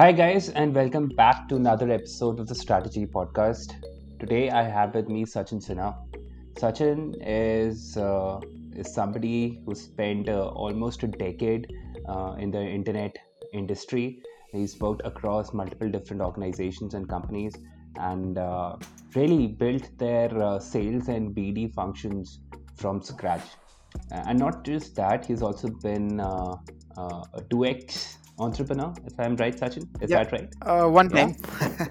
Hi, guys, and welcome back to another episode of the Strategy Podcast. Today, I have with me Sachin Sinha. Sachin is uh, is somebody who spent uh, almost a decade uh, in the internet industry. He's worked across multiple different organizations and companies, and uh, really built their uh, sales and BD functions from scratch. And not just that, he's also been uh, a 2x entrepreneur, if I'm right, Sachin. Is Yeah, that right? uh, one Yeah. time.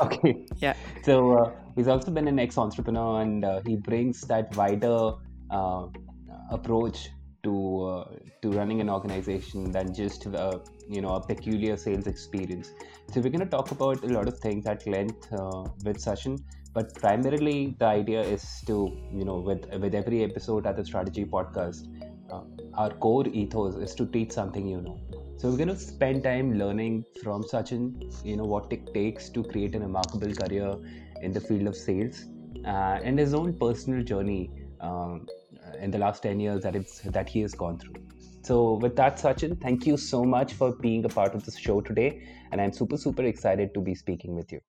Okay. yeah, So uh, he's also been an ex-entrepreneur, and uh, he brings that wider uh, approach to uh, to running an organization than just uh, you know a peculiar sales experience. So we're going to talk about a lot of things at length uh, with Sachin, but primarily the idea is to you know with with every episode at the Strategy Podcast, uh, our core ethos is to teach something you know. So we're going to spend time learning from Sachin, you know, what it takes to create a remarkable career in the field of sales uh, and his own personal journey um, in the last 10 years that, it's, that he has gone through. So with that, Sachin, thank you so much for being a part of this show today. And I'm super, super excited to be speaking with you.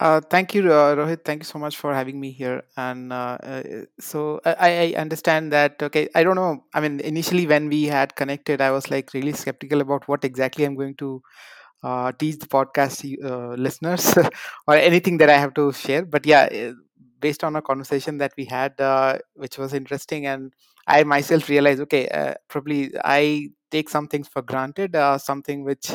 Uh, thank you, uh, Rohit. Thank you so much for having me here. And uh, uh, so I, I understand that. Okay, I don't know. I mean, initially when we had connected, I was like really skeptical about what exactly I'm going to uh, teach the podcast uh, listeners or anything that I have to share. But yeah, eh, based on a conversation that we had, uh, which was interesting, and I myself realized, okay, uh, probably I take some things for granted, uh, something which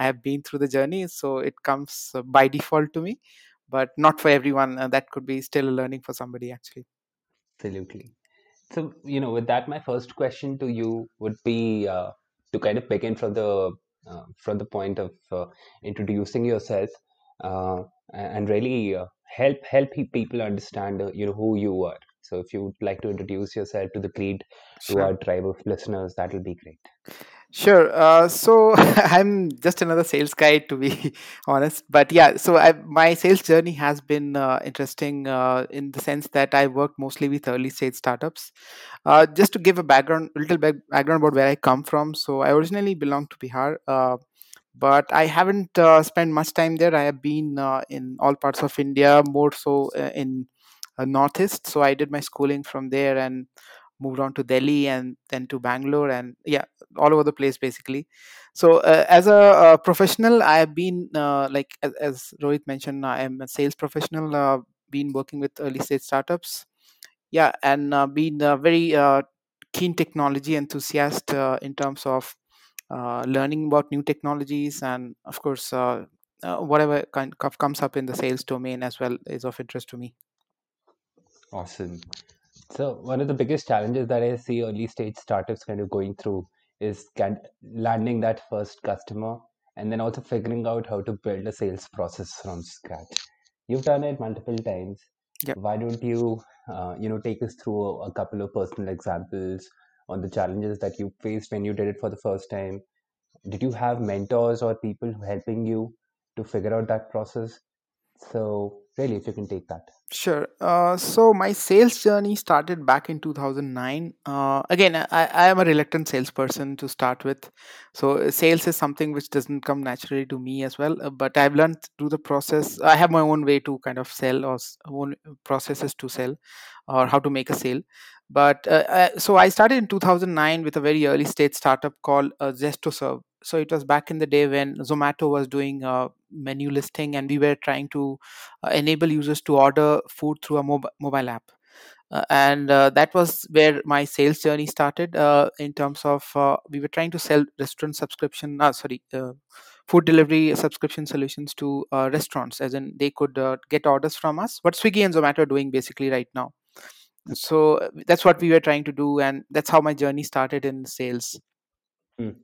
I have been through the journey, so it comes uh, by default to me, but not for everyone. Uh, that could be still a learning for somebody actually. Absolutely. So, you know, with that, my first question to you would be uh, to kind of begin from the uh, from the point of uh, introducing yourself uh, and really help help people understand, you know, who you are. So, if you would like to introduce yourself to the great to Sure. our tribe of listeners, that will be great. Sure. Uh, so I'm just another sales guy, to be honest. But yeah, so I, my sales journey has been uh, interesting uh, in the sense that I work mostly with early stage startups. Uh, just to give a background, a little background about where I come from. So I originally belong to Bihar, uh, but I haven't uh, spent much time there. I have been uh, in all parts of India, more so uh, in northeast. So I did my schooling from there and moved on to Delhi and then to Bangalore and yeah, all over the place basically. So uh, as a, uh professional, I have been uh, like as, as Rohit mentioned, I am a sales professional. Uh, been working with early stage startups, yeah, and uh, been a very keen technology enthusiast in terms of learning about new technologies and of course whatever kind of comes up in the sales domain as well is of interest to me. Awesome. So, one of the biggest challenges that I see early stage startups kind of going through is can, landing that first customer and then also figuring out how to build a sales process from scratch. You've done it multiple times. Yeah. Why don't you, uh, you know, take us through a, a couple of personal examples on the challenges that you faced when you did it for the first time? Did you have mentors or people helping you to figure out that process? So, really, if you can take that. Sure. Uh, so my sales journey started back in 2009. Uh, again, I, I am a reluctant salesperson to start with. So sales is something which doesn't come naturally to me as well. uh, But I've learned through the process. I have my own way to kind of sell or own processes to sell or how to make a sale. But uh, uh, so I started in 2009 with a very early stage startup called uh, ZestoServe. So it was back in the day when Zomato was doing uh, menu listing and we were trying to uh, enable users to order food through a mob- mobile app. Uh, and uh, that was where my sales journey started uh, in terms of uh, we were trying to sell restaurant subscription uh, sorry uh, food delivery subscription solutions to uh, restaurants as in they could uh, get orders from us what swiggy and zomato are doing basically right now so uh, that's what we were trying to do and that's how my journey started in sales Hmm.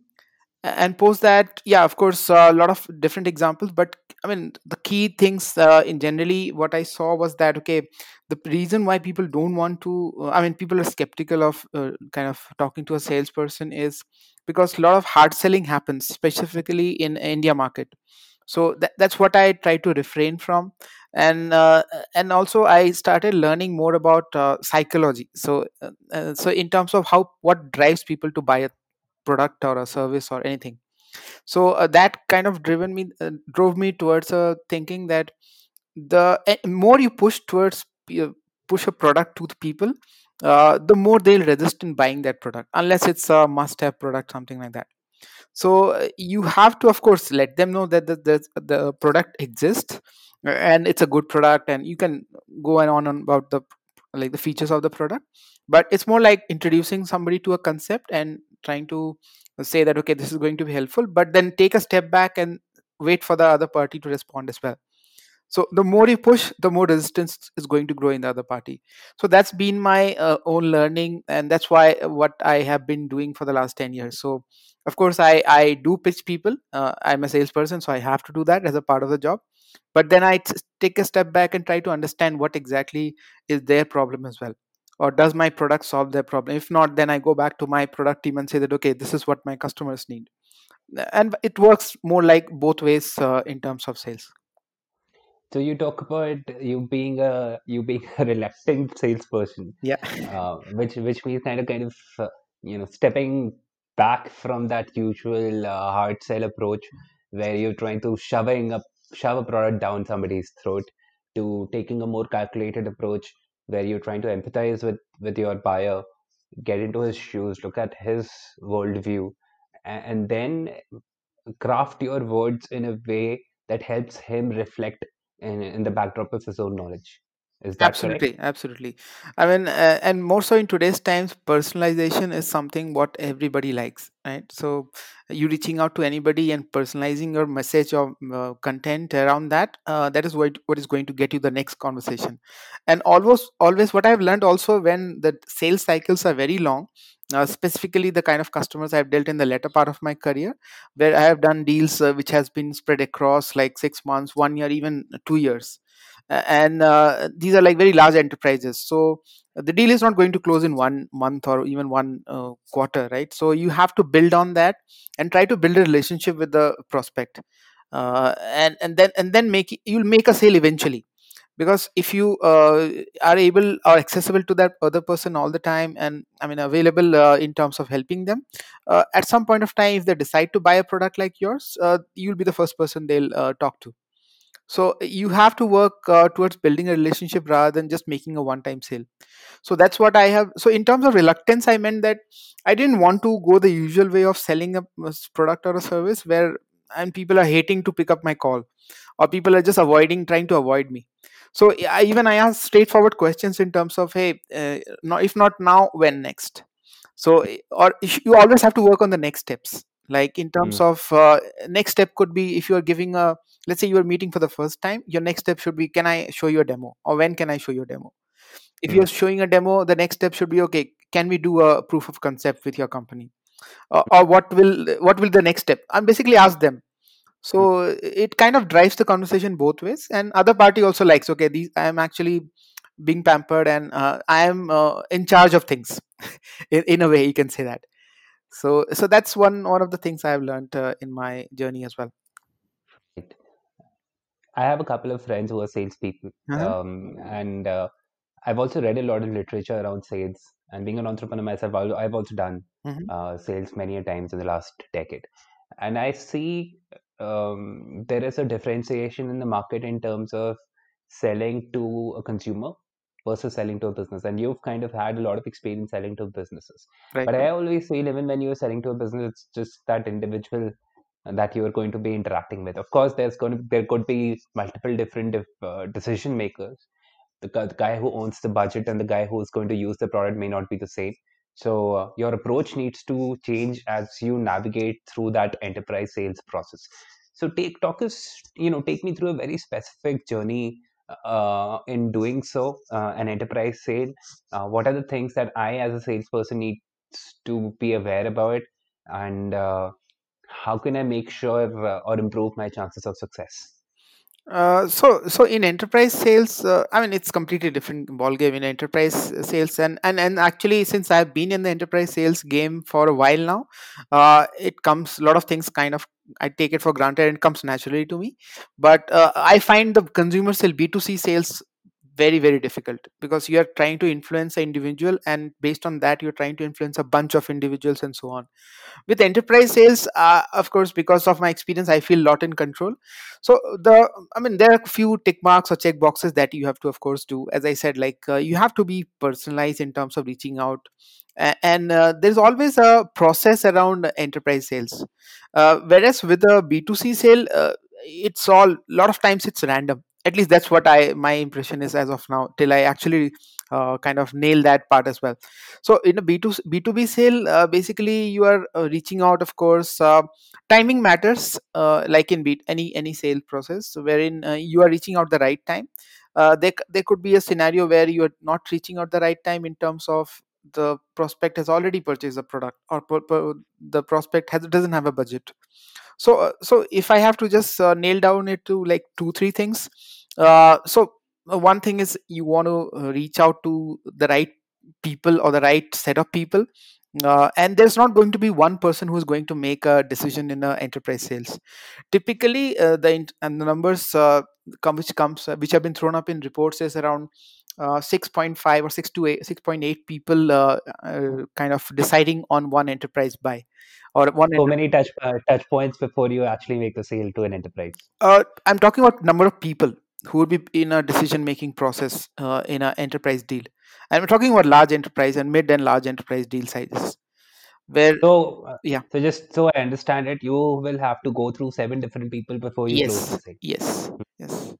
And post that yeah of course a lot of different examples but i mean the key things uh, in generally what i saw was that okay the reason why people don't want to uh, i mean people are skeptical of uh, kind of talking to a salesperson is because a lot of hard selling happens specifically in india market. So that, that's what i try to refrain from. And uh, and also i started learning more about uh, psychology. So uh, uh, so in terms of how what drives people to buy a product or a service or anything. So uh, that kind of driven me uh, drove me towards uh, thinking that the eh, more you push towards push a product to the people uh, the more they'll resist in buying that product unless it's a must have product something like that. So uh, you have to of course let them know that the, the, the product exists uh, and it's a good product and you can go on and on about the like the features of the product. But it's more like introducing somebody to a concept and trying to say that okay this is going to be helpful but then take a step back and wait for the other party to respond as well. So the more you push the more resistance is going to grow in the other party. So that's been my uh, own learning and that's why uh, what i have been doing for the last 10 years. So of course i i do pitch people. Uh, i'm a salesperson so i have to do that as a part of the job. But then i t- take a step back and try to understand what exactly is their problem as well or does my product solve their problem? If not then i go back to my product team and say that okay this is what my customers need. And it works more like both ways uh, in terms of sales. So you talk about you being a you being a reluctant salesperson, yeah. Uh, which which means kind of kind of uh, you know stepping back from that usual uh, hard sell approach where you're trying to shoving a shove a product down somebody's throat to taking a more calculated approach where you're trying to empathize with with your buyer, get into his shoes, look at his worldview, and, and then craft your words in a way that helps him reflect in, in the backdrop of his own knowledge. Is that correct? Absolutely, absolutely. I mean, uh, and more so in today's times, personalization is something what everybody likes, right? So, you reaching out to anybody and personalizing your message or uh, content around that, uh, that is what what is going to get you the next conversation. And always, always, what I've learned also when the sales cycles are very long, uh, specifically the kind of customers I've dealt in the latter part of my career, where I have done deals uh, which has been spread across like six months, one year, even two years and uh, these are like very large enterprises. So the deal is not going to close in one month or even one uh, quarter right? So you have to build on that and try to build a relationship with the prospect. Uh, and and then and then make you'll make a sale eventually. Because if you uh, are able or accessible to that other person all the time and i mean available uh, in terms of helping them uh, at some point of time if they decide to buy a product like yours uh, you'll be the first person they'll uh, talk to so you have to work uh, towards building a relationship rather than just making a one time sale. So that's what i have so in terms of reluctance i meant that i didn't want to go the usual way of selling a product or a service where and people are hating to pick up my call or people are just avoiding trying to avoid me. So I, even i ask straightforward questions in terms of hey uh, no, if not now when next? So eh, or you always have to work on the next steps like in terms Mm, of uh, next step could be if you are giving a let's say you are meeting for the first time your next step should be can i show you a demo? Or when can i show you a demo? If you're mm, showing a demo the next step should be okay can we do a proof of concept with your company? Or, or what will what will the next step? I'm basically ask them. So it kind of drives the conversation both ways. And other party also likes okay these i am actually being pampered and uh, i am uh, in charge of things. In, in a way you can say that so so that's one one of the things i've learned uh, in my journey as well Right. I have a couple of friends who are salespeople, uh-huh. um, and uh, I've also read a lot of literature around sales. And being an entrepreneur myself, I've also done hmm uh, sales many a times in the last decade, and I see um, there is a differentiation in the market in terms of selling to a consumer versus selling to a business. And you've kind of had a lot of experience selling to businesses. right But I always feel even when you're selling to a business, it's just that individual that you are going to be interacting with. Of course, there's going to there could be multiple different uh, decision makers. The, the guy who owns the budget and the guy who's going to use the product may not be the same. So uh, your approach needs to change as you navigate through that enterprise sales process. So take talk us, you know, take me through a very specific journey uh, in doing so, uh, an enterprise sale. Uh, what are the things that I, as a salesperson, need to be aware about, and uh, how can I make sure uh, or improve my chances of success? Uh, so so in enterprise sales, uh, I mean it's completely different ballgame in enterprise sales, and and and actually since I've been in the enterprise sales game for a while now, uh, it comes a lot of things kind of I take it for granted and comes naturally to me. But uh, I find the consumer sale B two C sales very very difficult because you are trying to influence an individual and based on that you're trying to influence a bunch of individuals and so on. With enterprise sales uh, of course because of my experience i feel a lot in control. So the i mean there are a few tick marks or check boxes that you have to of course do. As i said like uh, you have to be personalized in terms of reaching out. And uh, there's always a process around enterprise sales. Uh, whereas with a b2c sale uh, it's all a lot of times it's random at least that's what i my impression is as of now till i actually uh, kind of nail that part as well. So in a b2 b2b sale uh, basically you are uh, reaching out of course uh, timing matters uh, like in B- any any sale process wherein uh, you are reaching out the right time. There, there could be a scenario where you are not reaching out the right time in terms of the prospect has already purchased the product or the prospect has doesn't have a budget. So so if i have to just nail down it to like two three things uh, so uh, one thing is you want to uh, reach out to the right people or the right set of people uh, and there's not going to be one person who's going to make a decision in a enterprise sales typically uh, the int- and the numbers uh, come which comes uh, which have been thrown up in reports is around uh, 6.5 or 6 to 8, 6.8 people uh, uh, kind of deciding on one enterprise buy or one So many touch uh, touch points before you actually make the sale to an enterprise. uh, i'm talking about number of people who would be in a decision making process uh, in an enterprise deal. And we're talking about large enterprise and mid and large enterprise deal sizes where So, uh, yeah. so just so I understand it, you will have to go through seven different people before you close the yes yes yes.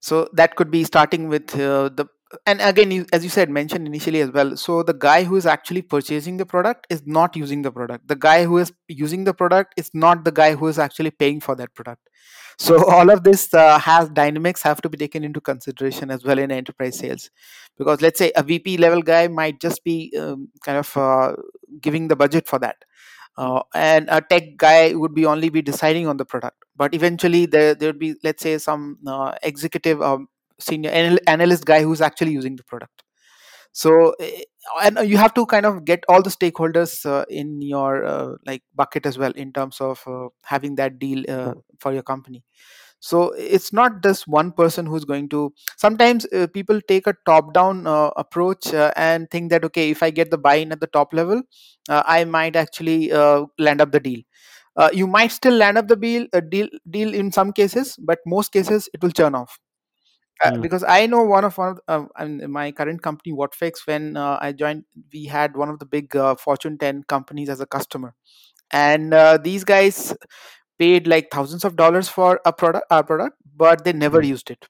So that could be starting with uh, the and again as you said mentioned initially as well so the guy who is actually purchasing the product is not using the product. The guy who is using the product is not the guy who is actually paying for that product. So all of this uh, has dynamics have to be taken into consideration as well in enterprise sales. Because let's say a vp level guy might just be um, kind of uh, giving the budget for that uh, and a tech guy would be only be deciding on the product. But eventually there there would be let's say some uh, executive um, senior anal- analyst guy who's actually using the product. So eh, and you have to kind of get all the stakeholders uh, in your uh, like bucket as well in terms of uh, having that deal uh, for your company. So it's not just one person who's going to sometimes uh, people take a top down uh, approach uh, and think that okay if i get the buy in at the top level uh, i might actually uh, land up the deal. Uh, you might still land up the deal, uh, deal deal in some cases but most cases it will churn off uh, Mm. because I know one of one of uh, my current company, Whatfix, when uh, I joined, we had one of the big uh, Fortune 10 companies as a customer, and uh, these guys paid like thousands of dollars for a product, our product, but they never Mm. used it.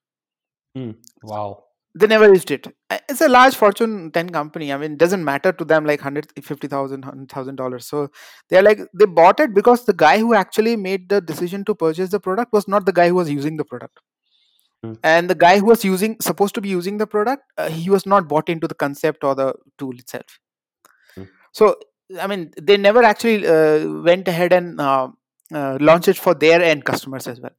Mm. Wow. They never used it. It's a large Fortune 10 company. I mean, it doesn't matter to them like hundred fifty thousand, hundred thousand dollars. So they're like they bought it because the guy who actually made the decision to purchase the product was not the guy who was using the product Mm. and the guy who was using supposed to be using the product uh, he was not bought into the concept or the tool itself Mm. so i mean they never actually uh, went ahead and uh, uh, launched it for their end customers as well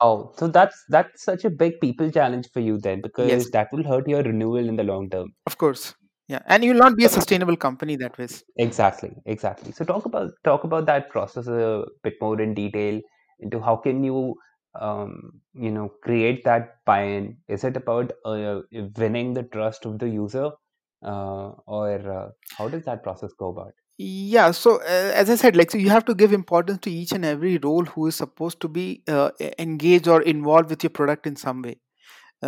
Oh, so that's that's such a big people challenge for you then, yes because that will hurt your renewal in the long term. of course yeah and you'll not be a sustainable company that way exactly, exactly. So talk about talk about that process a bit more in detail into how can you um, you know create that buy-in? Is it about uh, winning the trust of the user, uh, or uh, how does that process go about? yeah so uh, as i said like so you have to give importance to each and every role who is supposed to be uh, engaged or involved with your product in some way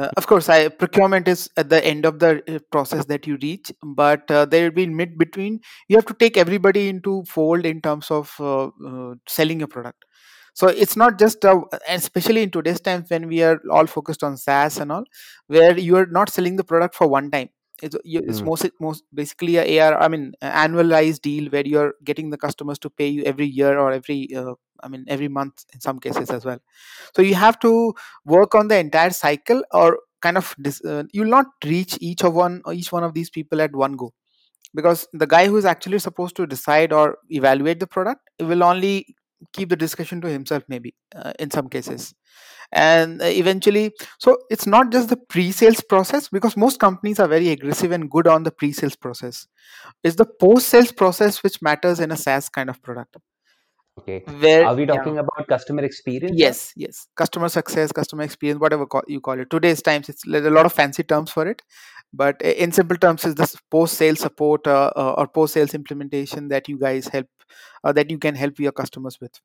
Uh, of course, I, procurement is at the end of the uh, process that you reach, but uh, there will be mid between. You have to take everybody into fold in terms of uh, uh, selling your product. So it's not just, uh, especially in today's times when we are all focused on SaaS and all, where you are not selling the product for one time. It's, it's Mm, most most basically a AR, I mean, annualized deal where you're getting the customers to pay you every year or every, uh, I mean, every month in some cases as well. So you have to work on the entire cycle or kind of dis- uh, you'll not reach each of one each one of these people at one go because the guy who is actually supposed to decide or evaluate the product will only keep the discussion to himself maybe uh, in some cases. And uh, eventually so it's not just the pre-sales process because most companies are very aggressive and good on the pre-sales process. It's the post-sales process which matters in a saas kind of product Okay. where Are we yeah. talking about customer experience? yes yes customer success customer experience whatever you call it today's times it's there's a lot of fancy terms for it but in simple terms is this post sales support uh, uh, or post sales implementation that you guys help uh, that you can help your customers with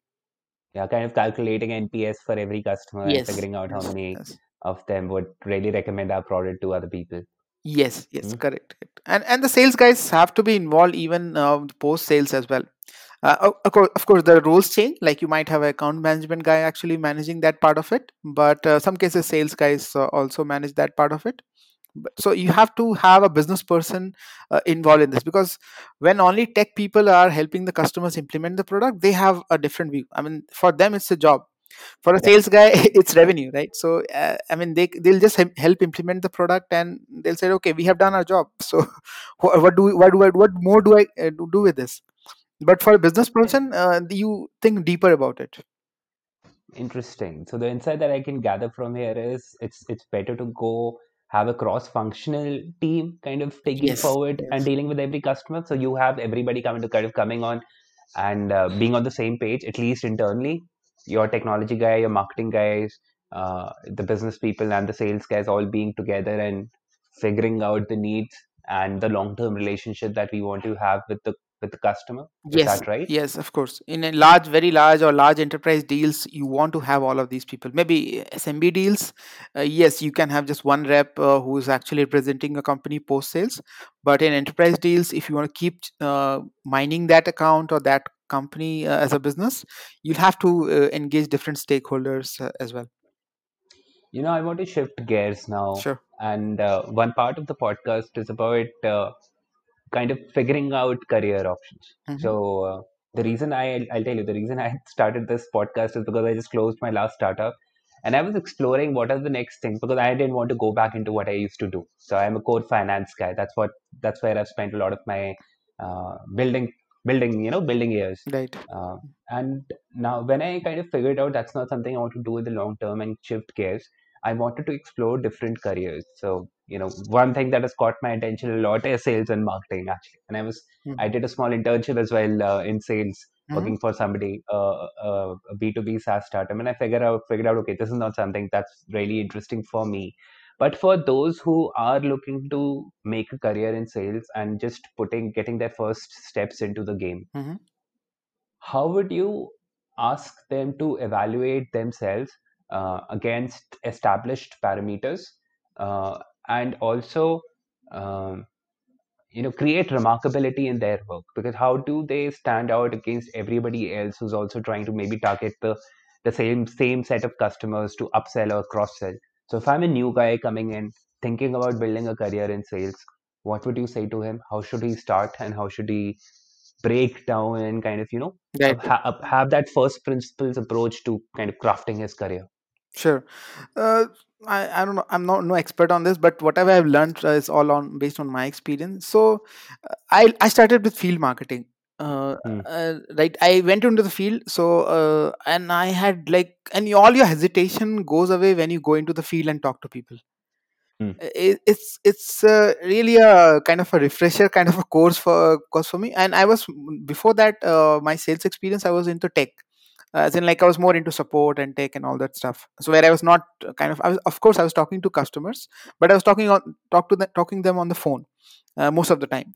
Yeah, kind of calculating NPS for every customer and figuring out how many yes of them would really recommend our product to other people. yes yes Hmm? correct, correct. and and the sales guys have to be involved even uh, post sales as well uh, of, course, of course the roles change like you might have an account management guy actually managing that part of it but uh, some cases sales guys uh, also manage that part of it. So you have to have a business person uh, involved in this because when only tech people are helping the customers implement the product they have a different view. I mean for them it's a job. For a sales guy it's revenue right? So uh, i mean they they'll just help implement the product and they'll say okay we have done our job. So what, do we, what do I, what more do i do with this but for a business person uh, you think deeper about it Interesting. So the insight that I can gather from here is it's it's better to go have a cross-functional team kind of taking yes forward and dealing with every customer. So you have everybody coming to kind of coming on and uh, being on the same page, at least internally. Your technology guy, your marketing guys, uh, the business people, and the sales guys all being together and figuring out the needs and the long-term relationship that we want to have with the with the customer. Is yes that right? yes of course. In a large very large or large enterprise deals you want to have all of these people. Maybe smb deals uh, yes you can have just one rep uh, who is actually representing a company post sales but in enterprise deals if you want to keep uh, mining that account or that company uh, as a business you'll have to uh, engage different stakeholders uh, as well. You know, I want to shift gears now, sure. And uh, one part of the podcast is about uh, kind of figuring out career options. hmm So uh, the reason I I'll tell you the reason I started this podcast is because I just closed my last startup, and I was exploring what are the next things because I didn't want to go back into what I used to do. So I'm a core finance guy. That's what that's where I've spent a lot of my uh, building building you know building years. right Uh, and now, when I kind of figured out that's not something I want to do in the long term and shift gears, I wanted to explore different careers. So, you know, one thing that has caught my attention a lot is sales and marketing, actually. And I was, I did a small internship as well uh, in sales, hmm working for somebody, uh, uh, a B2B SaaS startup. And I figured out, figured out, okay, this is not something that's really interesting for me. But for those who are looking to make a career in sales and just putting, getting their first steps into the game, hmm how would you ask them to evaluate themselves uh, against established parameters uh, and also um, you know create remarkability in their work. Because how do they stand out against everybody else who's also trying to maybe target the the same same set of customers to upsell or cross sell so if i'm a new guy coming in thinking about building a career in sales what would you say to him? How should he start? And how should he break down and kind of you know right. ha- ha- have that first principles approach to kind of crafting his career Sure. Uh, I, I don't know. I'm not no expert on this, but whatever I've learned uh, is all on based on my experience. So, uh, I I started with field marketing. Uh, Hmm. uh, right. I went into the field. So, uh, and I had like, and all your hesitation goes away when you go into the field and talk to people. Hmm. It, it's it's uh, really a kind of a refresher, kind of a course for course for me. And I was before that, uh, my sales experience, I was into tech as in like i was more into support and tech and all that stuff. So where i was not uh, kind of I was, of course i was talking to customers but i was talking on talk to them talking them on the phone uh, most of the time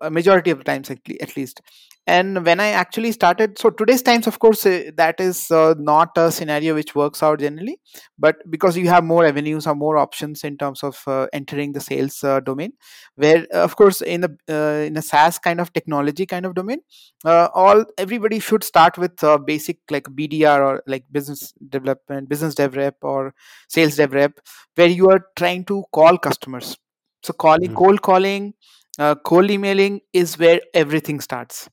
a majority of the times at, at least and when i actually started so today's times of course uh, that is uh, not a scenario which works out generally but because you have more avenues or more options in terms of uh, entering the sales uh, domain where uh, of course in a uh, in a saas kind of technology kind of domain uh, all everybody should start with uh, basic like bdr or like business development business dev rep or sales dev rep where you are trying to call customers so calling Mhm. cold calling uh, cold emailing is where everything starts.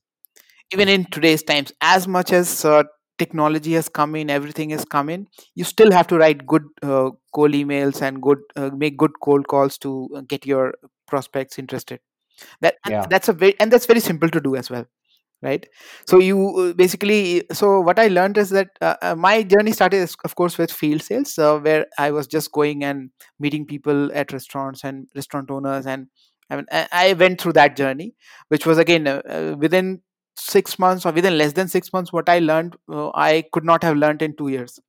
Even in today's times as much as uh, technology has come in everything has come in you still have to write good uh, cold emails and good uh, make good cold calls to uh, get your prospects interested. That and yeah. that's a very and that's very simple to do as well right? So you uh, basically so what i learned is that uh, uh, my journey started of course with field sales uh, where i was just going and meeting people at restaurants and restaurant owners and i mean i I went through that journey which was again uh, uh, within six months or within less than six months what i learned uh, i could not have learned in two years.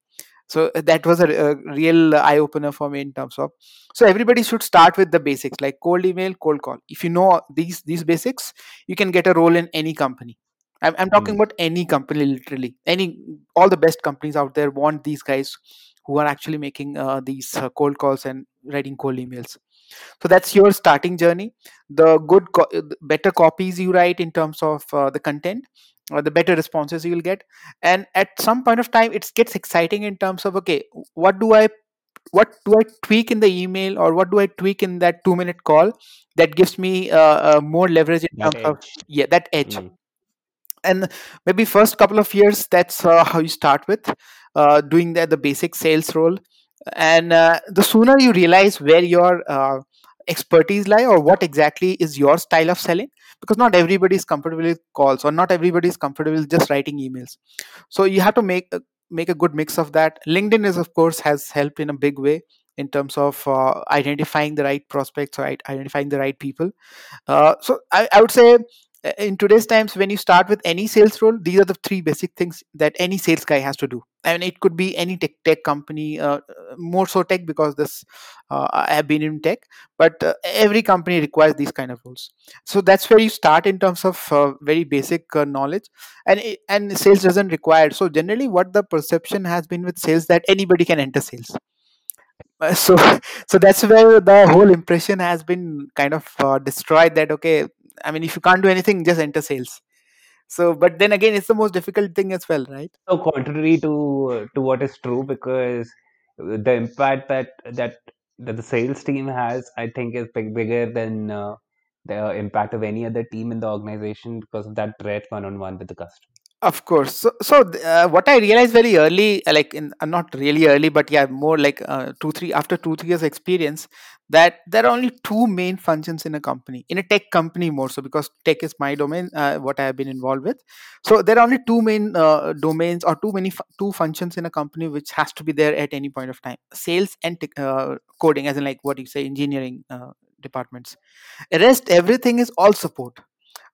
So uh, that was a, a real eye opener for me in terms of so everybody should start with the basics like cold email cold call. If you know these these basics you can get a role in any company. I'm, I'm talking Mm. about any company literally. Any all the best companies out there want these guys who are actually making uh, these uh, cold calls and writing cold emails so that's your starting journey. The good co- better copies you write in terms of uh, the content or the better responses you will get. And at some point of time it gets exciting in terms of okay what do i what do i tweak in the email or what do i tweak in that two minute call that gives me uh, uh, more leverage in That terms of yeah that edge. Mm. and maybe first couple of years that's uh, how you start with uh, doing the, the basic sales role and uh, the sooner you realize where your uh, expertise lie or what exactly is your style of selling because not everybody is comfortable with calls or not everybody is comfortable with just writing emails. So you have to make a, make a good mix of that. Linkedin is of course has helped in a big way in terms of uh, identifying the right prospects right, identifying the right people. Uh, so I, I would say uh, in today's times when you start with any sales role these are the three basic things that any sales guy has to do I mean, it could be any tech tech company, uh, more so tech because this uh, I have been in tech, but uh, every company requires these kind of roles. So that's where you start in terms of uh, very basic uh, knowledge, and and sales doesn't require. So generally, what the perception has been with sales that anybody can enter sales. Uh, So so that's where the whole impression has been kind of destroyed. That okay, I mean, if you can't do anything, just enter sales. So, but then again, it's the most difficult thing as well, right? So contrary to to what is true, because the impact that that that the sales team has, I think, is big, bigger than uh, the impact of any other team in the organization because of that direct one-on-one with the customer. Of course. So, so uh, what I realized very early, uh, like in uh, not really early, but yeah, more like uh, two, three after two, three years experience, that there are only two main functions in a company, in a tech company more so because tech is my domain, uh, what I have been involved with. So there are only two main uh, domains or too many fu- two functions in a company which has to be there at any point of time: sales and uh, coding, as in like what you say, engineering uh, departments. Rest everything is all support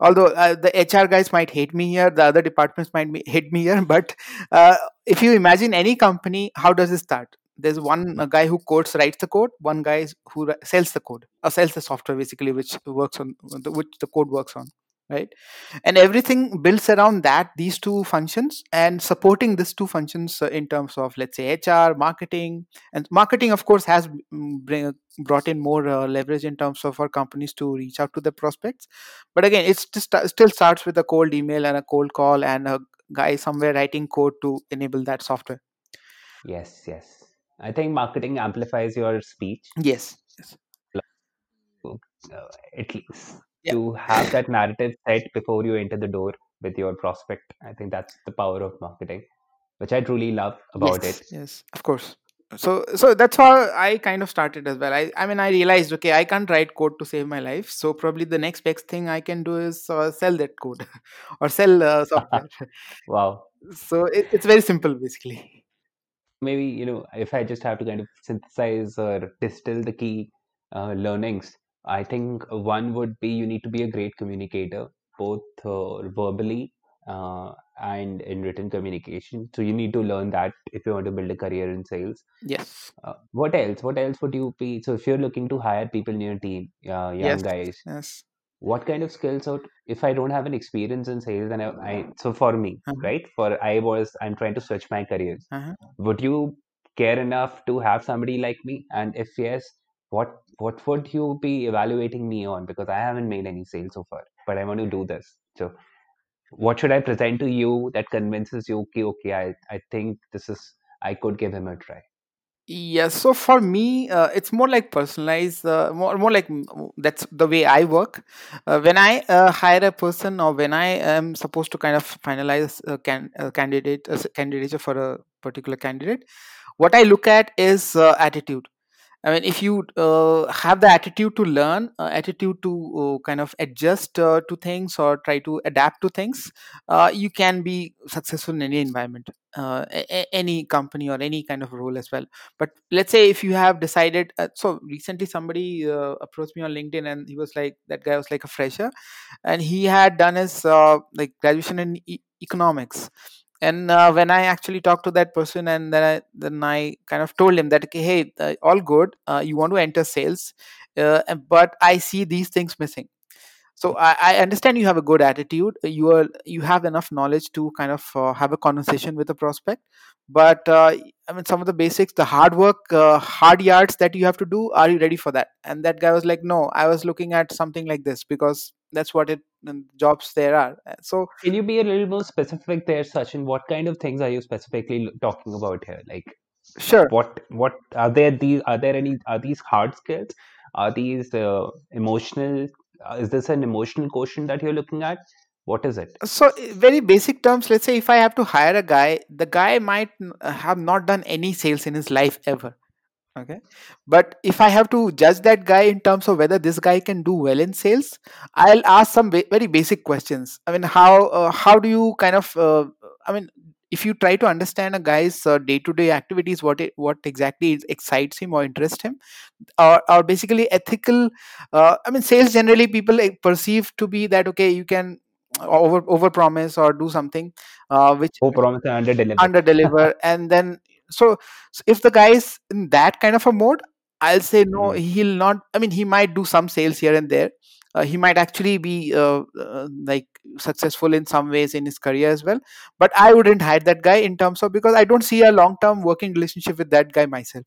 although uh, the hr guys might hate me here the other departments might hate me here but uh, if you imagine any company how does it start? There's one guy who codes writes the code one guy who sells the code or sells the software basically which works on which the code works on right? And everything builds around that these two functions and supporting these two functions uh, in terms of let's say hr marketing. And marketing of course has mm, bring, brought in more uh, leverage in terms of our companies to reach out to the prospects. But again it's just uh, still starts with a cold email and a cold call and a guy somewhere writing code to enable that software. Yes, yes. I think marketing amplifies your speech, yes yes. Uh, at least Yeah. to have that narrative set before you enter the door with your prospect. I think that's the power of marketing, which I truly love about yes it. yes of course so so that's how i kind of started as well i i mean i realized okay i can't write code to save my life so probably the next best thing i can do is uh, sell that code or sell uh, software Wow. so it, it's very simple basically maybe you know if i just have to kind of synthesize or distill the key uh, learnings i think one would be you need to be a great communicator both uh, verbally uh, and in written communication. So you need to learn that if you want to build a career in sales. Yes. Uh, what else? What else would you be? So if you're looking to hire people in your team uh, young yes guys yes. what kind of skills out? If i don't have an experience in sales and I, I so for me uh-huh. right? For i was i'm trying to switch my careers. Uh-huh. would you care enough to have somebody like me? And if yes what what would you be evaluating me on because i haven't made any sales so far but i want to do this so what should i present to you that convinces you okay okay i i think this is i could give him a try Yes, so for me, uh, it's more like personalized, uh, more more like mm, that's the way I work. Uh, when I uh, hire a person, or when I am supposed to kind of finalize a, can, a candidate, a candidature for a particular candidate, what I look at is uh, attitude. I mean, if you uh, have the attitude to learn, uh, attitude to uh, kind of adjust uh, to things or try to adapt to things, uh, you can be successful in any environment, uh, a- any company or any kind of role as well. But let's say if you have decided, uh, so recently somebody uh, approached me on LinkedIn and he was like, that guy was like a fresher, and he had done his uh, like graduation in e- economics and uh, when i actually talked to that person and then i then i kind of told him that okay hey uh, all good. Uh, you want to enter sales uh, but i see these things missing. So I, I understand you have a good attitude. You are you have enough knowledge to kind of uh, have a conversation with a prospect. But uh, i mean some of the basics the hard work hard yards that you have to do are you ready for that? And that guy was like no i was looking at something like this because that's what it jobs there are Uh, so Can you be a little more specific there, Sachin? What kind of things are you specifically talking about here? Like, sure what what are there these are there any are these hard skills? Are these uh, emotional? Uh, is this an emotional quotient that you're looking at? What is it? so very basic terms let's say if i have to hire a guy the guy might have not done any sales in his life ever okay but if i have to judge that guy in terms of whether this guy can do well in sales i'll ask some ba- very basic questions i mean how uh, how do you kind of uh, i mean if you try to understand a guy's uh, day-to-day activities what it, what exactly is- excites him or interests him or, or basically ethical uh, i mean sales generally people like, perceive to be that okay you can over over promise or do something uh, which Oh, promise and under deliver. under deliver and then so, so if the guy is in that kind of a mode i'll say no Mm. he'll not i mean he might do some sales here and there. Uh, he might actually be uh, uh, like successful in some ways in his career as well. But i wouldn't hire that guy in terms of because i don't see a long term working relationship with that guy myself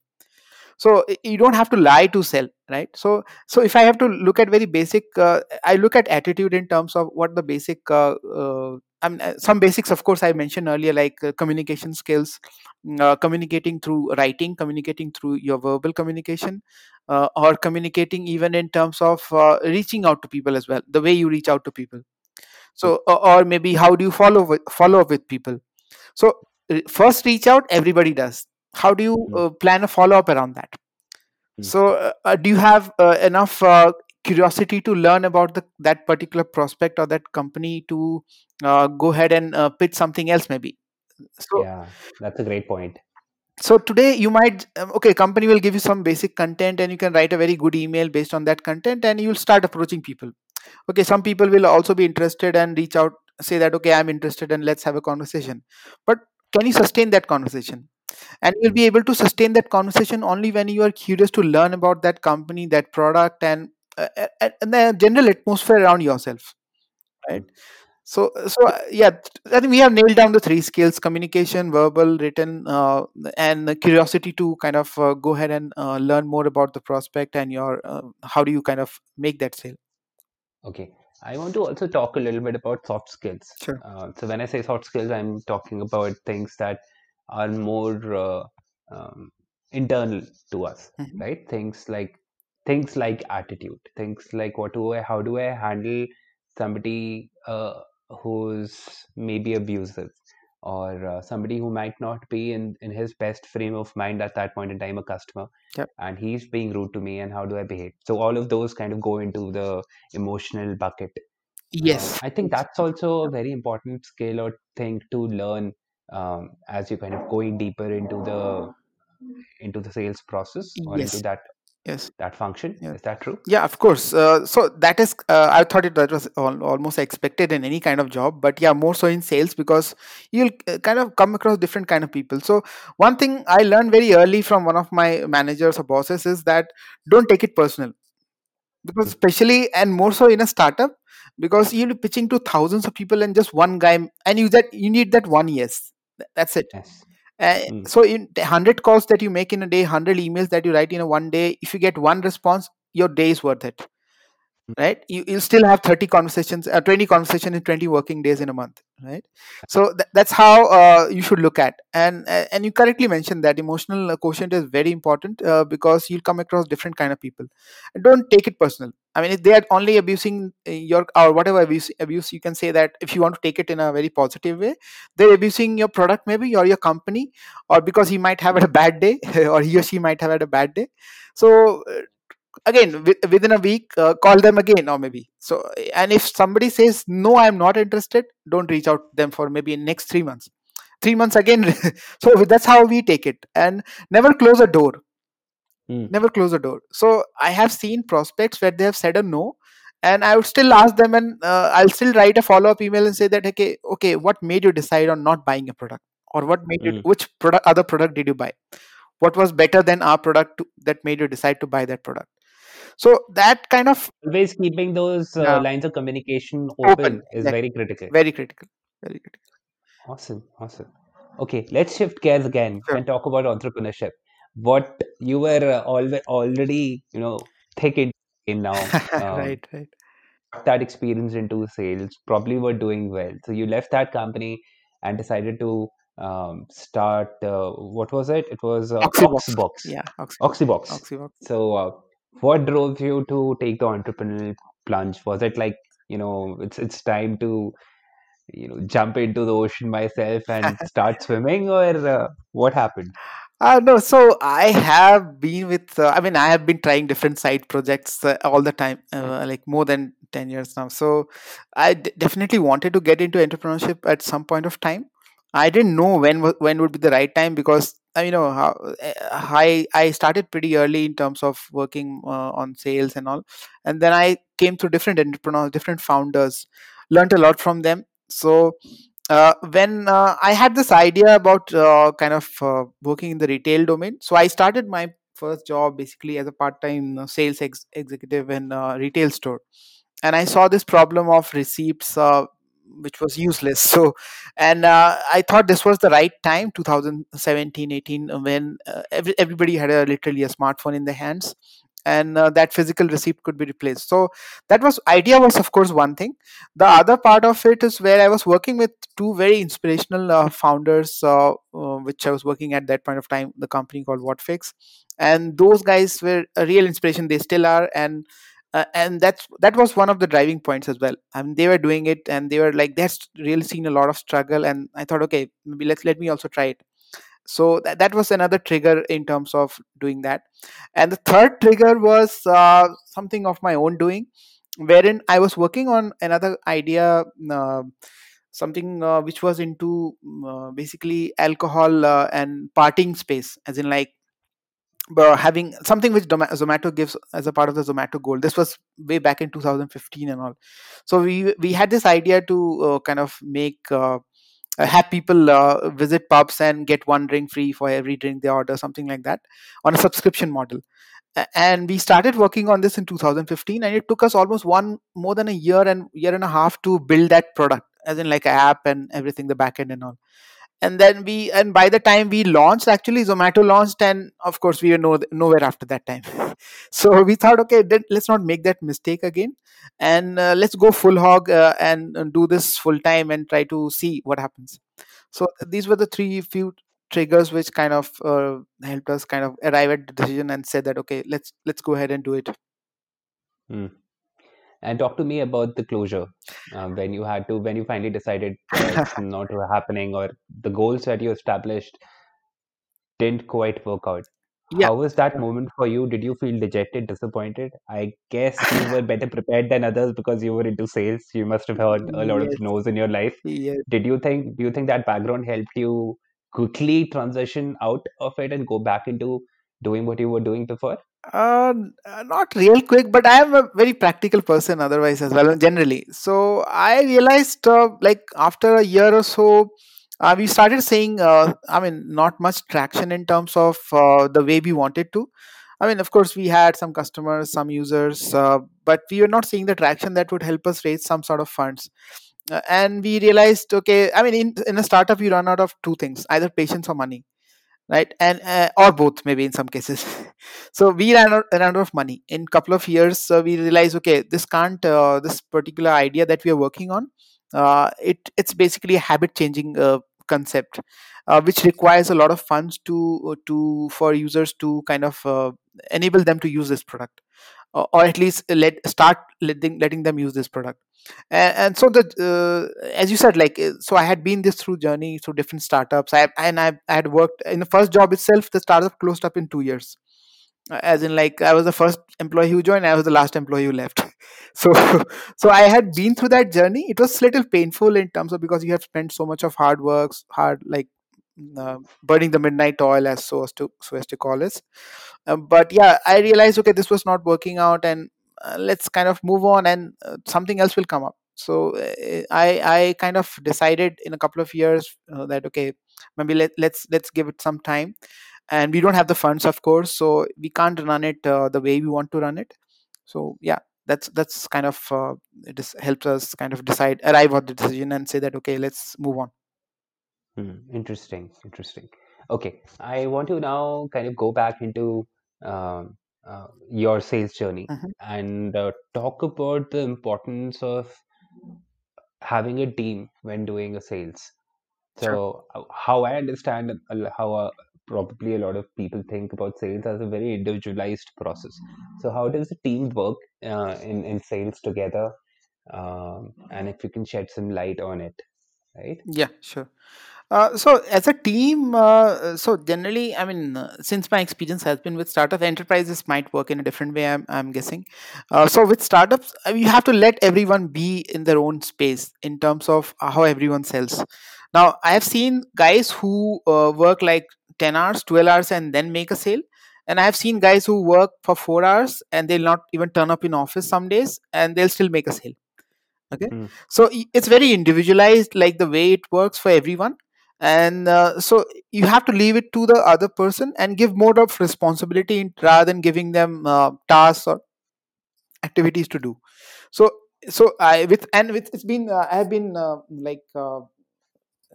so you don't have to lie to sell right? So so if i have to look at very basic uh, i look at attitude in terms of what the basic uh, uh, I mean, uh, some basics of course i mentioned earlier like uh, communication skills mm, uh, communicating through writing communicating through your verbal communication uh, or communicating even in terms of uh, reaching out to people as well the way you reach out to people. So or or maybe how do you follow with, follow up with people? So first reach out everybody does how do you Mm. uh, plan a follow up around that Mm. so uh, uh, do you have uh, enough uh, curiosity to learn about the that particular prospect or that company to uh, go ahead and uh, pitch something else maybe so Yeah, that's a great point. so today you might um, okay company will give you some basic content and you can write a very good email based on that content and you'll start approaching people okay some people will also be interested and reach out say that okay i'm interested and let's have a conversation but can you sustain that conversation and you'll be able to sustain that conversation only when you are curious to learn about that company that product and uh, and the general atmosphere around yourself right Mm. so so uh, yeah i think we have nailed down the three skills communication verbal written uh, and the curiosity to kind of uh, go ahead and uh, learn more about the prospect and your uh, how do you kind of make that sale Okay. I want to also talk a little bit about soft skills. sure Uh, so when I say soft skills, I'm talking about things that are more uh, um, internal to us, Mhm. right? Things like things like attitude, things like what do I, how do I handle somebody uh, who's maybe abusive, or uh, somebody who might not be in in his best frame of mind at that point in time, a customer, Yep. and he's being rude to me, and how do I behave? So all of those kind of go into the emotional bucket. Um, yes I think that's also a very important skill or thing to learn um, as you're kind of going deeper into the into the sales process or into that yes that function. Yeah. Is that true? yeah of course uh, so that is uh, i thought it that was al- almost expected in any kind of job but yeah more so in sales because you'll uh, kind of come across different kind of people so one thing i learned very early from one of my managers or bosses is that don't take it personal because Mm. especially and more so in a startup because you'll be pitching to thousands of people and just one guy and you that you need that one yes that's it Yes. uh, Mm. so in the 100 calls that you make in a day 100 emails that you write in a one day if you get one response your day is worth it right? You, you'll still have 30 conversations uh, 20 conversations in 20 working days in a month right? So th- that's how uh, you should look at. And uh, and you correctly mentioned that emotional quotient is very important uh, because you'll come across different kind of people. And don't take it personal. I mean if they are only abusing uh, your or whatever abuse abuse you can say that if you want to take it in a very positive way they're abusing your product maybe or your company or because he might have had a bad day or he or she might have had a bad day. So again within a week uh, call them again or maybe. So and if somebody says no i'm not interested don't reach out to them for maybe next three months. Three months again so that's how we take it. And never close a door. Mm. never close a door. So i have seen prospects where they have said a no and i would still ask them and uh, i'll still write a follow-up email and say that okay okay what made you decide on not buying a product? Or what made you Mm. which product other product did you buy? What was better than our product to, that made you decide to buy that product so that kind of Always keeping those uh, Yeah. lines of communication open, Open, is exactly. very critical. very critical very critical Awesome, awesome. Okay, let's shift gears again Sure. and talk about entrepreneurship. What you were uh, alwa already, you know, thick in now. Um, right right that experience into sales, probably were doing well. So you left that company and decided to um, start. Uh, what was it? It was uh, Oxybox. Oxbox. yeah Oxy- Oxybox. Oxybox. So, uh, what drove you to take the entrepreneurial plunge? Was it like, you know, it's it's time to, you know, jump into the ocean myself and start swimming, or uh, what happened? Uh, no, so I have been with, uh, I mean, I have been trying different side projects uh, all the time, uh, like more than 10 years now. So I d- definitely wanted to get into entrepreneurship at some point of time. I didn't know when when would be the right time because uh, you know how uh, I I started pretty early in terms of working uh, on sales and all, and then I came through different entrepreneurs, different founders, learned a lot from them. So uh, when uh, I had this idea about uh, kind of working in the retail domain, so I started my first job basically as a part-time sales ex- executive in a retail store, and I saw this problem of receipts. Which was useless. So and uh, i thought this was the right time 2017 18 uh, when uh, every, everybody had a literally a smartphone in their hands and uh, that physical receipt could be replaced. So that was idea was of course one thing. The other part of it is where i was working with two very inspirational uh, founders uh, uh, which i was working at that point of time the company called whatfix. And those guys were a real inspiration. They still are. And uh, and that's that was one of the driving points as well. I mean they were doing it and they were like they're really seen a lot of struggle. And i thought okay maybe let's let me also try it. So that, that was another trigger in terms of doing that. And the third trigger was uh, something of my own doing wherein i was working on another idea uh, something uh, which was into mm, uh, basically alcohol uh, and partying space as in like uh, having something which zomato gives as a part of the zomato gold this was way back in 2015 and all. So we we had this idea to uh, kind of make uh, uh, have people uh, visit pubs and get one drink free for every drink they order something like that on a subscription model. And we started working on this in 2015 and it took us almost one more than a year and year and a half to build that product as in like app and everything the backend and all and then we and by the time we launched actually zomato launched and of course we were no, nowhere after that time. So we thought okay then let's not make that mistake again. And uh, let's go full hog uh, and, and do this full time and try to see what happens. So these were the three few triggers which kind of uh, helped us kind of arrive at the decision and said that okay let's let's go ahead and do it. Hmm. And talk to me about the closure um, when you had to, when you finally decided uh, it's not happening or the goals that you established didn't quite work out. yeah How was that moment for you? Did you feel dejected, disappointed? I guess you were better prepared than others because you were into sales. You must have heard a lot of yes no's in your life. yes Did you think, do you think that background helped you quickly transition out of it and go back into doing what you were doing before? Uh, not real quick, but I am a very practical person otherwise as well, generally. So I realized, uh, like after a year or so, uh, we started seeing, uh, I mean, not much traction in terms of uh, the way we wanted to. I mean, of course, we had some customers, some users, uh, but we were not seeing the traction that would help us raise some sort of funds. Uh, and we realized, okay, I mean, in, in a startup, you run out of two things either patience or money right? And uh, or both maybe in some cases. So we ran out, ran out of money. In couple of years so we realized okay this can't uh, this particular idea that we are working on uh, it it's basically a habit changing uh, concept uh, which requires a lot of funds to to for users to kind of uh, enable them to use this product or, at least let start letting letting them use this product. And, and so the uh, as you said like uh, so i had been this through journey through different startups. I and I, I had worked in the first job itself the startup closed up in two years. Uh, as in like i was the first employee who joined i was the last employee who left. So so i had been through that journey. It was a little painful in terms of because you have spent so much of hard works hard like uh, burning the midnight oil as so as to so as to call it. Um, but yeah i realized okay this was not working out and uh, let's kind of move on and uh, something else will come up. So uh, i i kind of decided in a couple of years uh, that okay maybe let, let's let's give it some time. And we don't have the funds of course so we can't run it uh, the way we want to run it. So yeah that's that's kind of uh, it helps us kind of decide arrive at the decision and say that okay let's move on Hmm, interesting, interesting. Okay, I want to now kind of go back into um, uh, your sales journey Mhm. and uh, talk about the importance of having a team when doing a sales. sure So, uh, how I understand a l- how uh, probably a lot of people think about sales as a very individualized process. So, how does the team work uh, in in sales together? Um, and if you can shed some light on it, right? yeah sure Uh, so as a team, uh, so generally, I mean, uh, since my experience has been with startup enterprises, might work in a different way. I'm, I'm guessing. Uh, so with startups, uh, you have to let everyone be in their own space in terms of how everyone sells. Now, I have seen guys who uh, work like ten hours, twelve hours, and then make a sale. And I have seen guys who work for four hours and they'll not even turn up in office some days and they'll still make a sale okay Hmm. so i- it's very individualized like the way it works for everyone and uh, so you have to leave it to the other person and give more of responsibility rather than giving them uh, tasks or activities to do. So so i with and with it's been uh, i have been uh, like uh,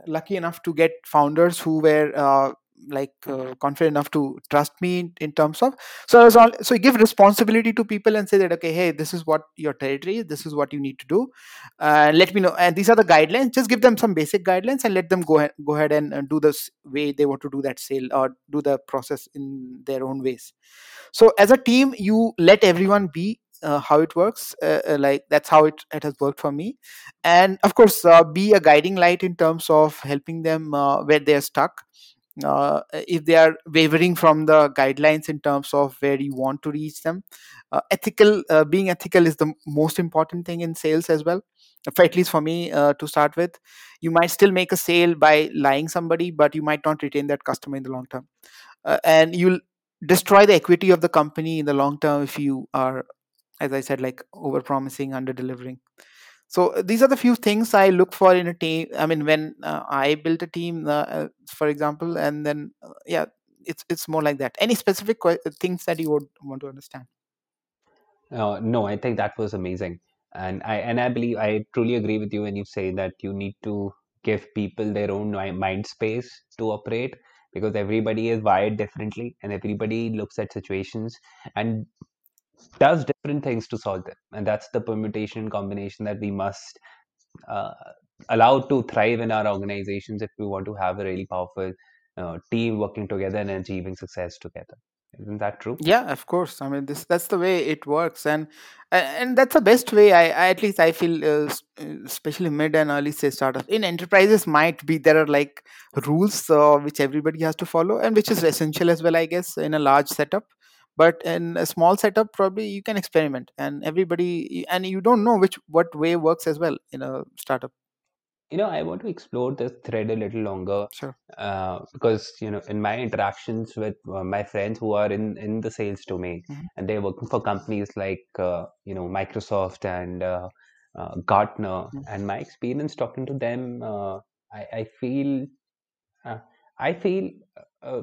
lucky enough to get founders who were uh, like uh, confident enough to trust me in, terms of so I was all, so you give responsibility to people and say that okay hey this is what your territory is this is what you need to do uh, let me know and these are the guidelines just give them some basic guidelines and let them go ahead go ahead and, and do this way they want to do that sale or do the process in their own ways. So as a team you let everyone be uh, how it works uh, uh, like that's how it, it has worked for me. And of course uh, be a guiding light in terms of helping them uh, where they're stuck uh, if they are wavering from the guidelines in terms of where you want to reach them uh, ethical uh, being ethical is the most important thing in sales as well for at least for me uh, to start with. You might still make a sale by lying somebody but you might not retain that customer in the long term. Uh, and you'll destroy the equity of the company in the long term if you are as i said like over promising under delivering so uh, these are the few things i look for in a team i mean when uh, i built a team uh, uh, for example and then uh, yeah it's it's more like that. Any specific uh, things that you would want to understand? No, I think that was amazing. And I and I believe I truly agree with you when you say that you need to give people their own mind space to operate because everybody is wired differently and everybody looks at situations. And does different things to solve them. And that's the permutation combination that we must uh, allow to thrive in our organizations if we want to have a really powerful uh, team working together and achieving success together. Isn't that true? yeah of course i mean this that's the way it works and and that's the best way i, I at least i feel uh, uh, especially mid and early stage startups in enterprises might be there are like rules uh, which everybody has to follow and which is essential as well i guess in a large setup but in a small setup probably you can experiment and everybody and you don't know which what way works as well in a startup You know, I want to explore this thread a little longer sure uh, because, you know, in my interactions with uh, my friends who are in, in the sales domain Mhm. and they're working for companies like, uh, you know, Microsoft and uh, uh, Gartner, Mhm. and my experience talking to them, uh, I, I feel, uh, I feel uh,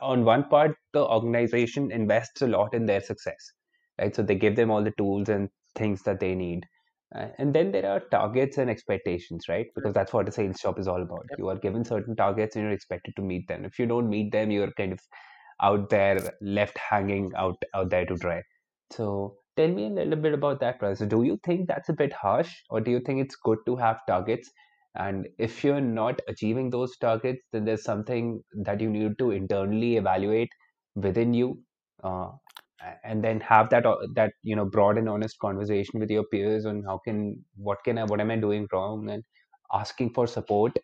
on one part, the organization invests a lot in their success, right? So they give them all the tools and things that they need Uh, and then there are targets and expectations, right? Because that's what a sales job is all about. Yep. You are given certain targets and you're expected to meet them. If you don't meet them, you're kind of out there, left hanging out out there to dry. So tell me a little bit about that process. Do you think that's a bit harsh, or do you think it's good to have targets? And if you're not achieving those targets, then there's something that you need to internally evaluate within you, uh, and then have that that you know broad and honest conversation with your peers on how can what can I what am I doing wrong and asking for support,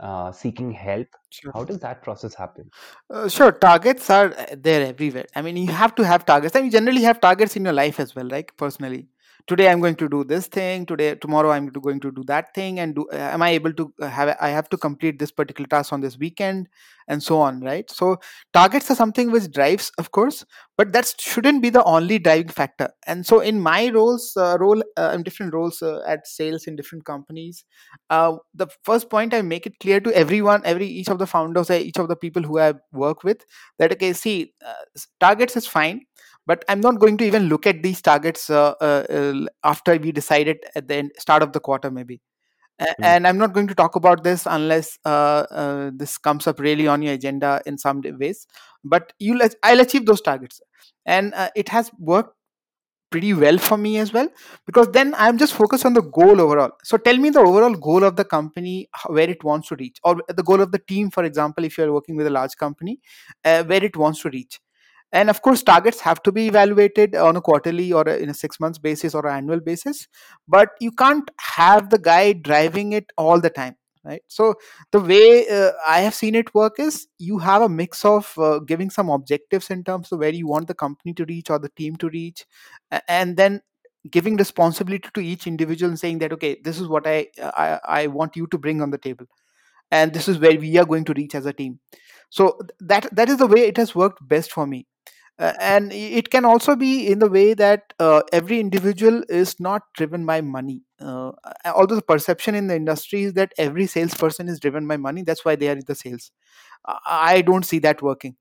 uh, seeking help. Sure. How does that process happen? Uh, sure, targets are uh, there everywhere. I mean, you have to have targets. I mean, you generally have targets in your life as well, right? Personally, today I'm going to do this thing. Today, tomorrow I'm going to do that thing. And do am I able to uh, have? I have to complete this particular task on this weekend, and so on, right? So targets are something which drives, of course, but that shouldn't be the only driving factor. And so, in my roles, uh, role uh, in different roles uh, at sales in different companies, uh, the first point i make it clear to everyone every each of the founders uh, each of the people who i work with that okay see uh, targets is fine but i'm not going to even look at these targets uh, uh, uh, after we decided at the end, start of the quarter maybe. A- Hmm. and i'm not going to talk about this unless uh, uh, this comes up really on your agenda in some ways. But you'll i'll achieve those targets. And uh, it has worked pretty well for me as well because then i'm just focused on the goal overall. So tell me the overall goal of the company where it wants to reach. Or the goal of the team for example if you're working with a large company uh, where it wants to reach and of course targets have to be evaluated on a quarterly or a, in a six months basis or an annual basis. But you can't have the guy driving it all the time right? So the way uh, i have seen it work is you have a mix of uh, giving some objectives in terms of where you want the company to reach or the team to reach and then giving responsibility to each individual and saying that okay this is what i i, I want you to bring on the table and this is where we are going to reach as a team. So that that is the way it has worked best for me uh, and it can also be in the way that uh, every individual is not driven by money. Uh, although the perception in the industry is that every salesperson is driven by money that's why they are in the sales. I I don't see that working.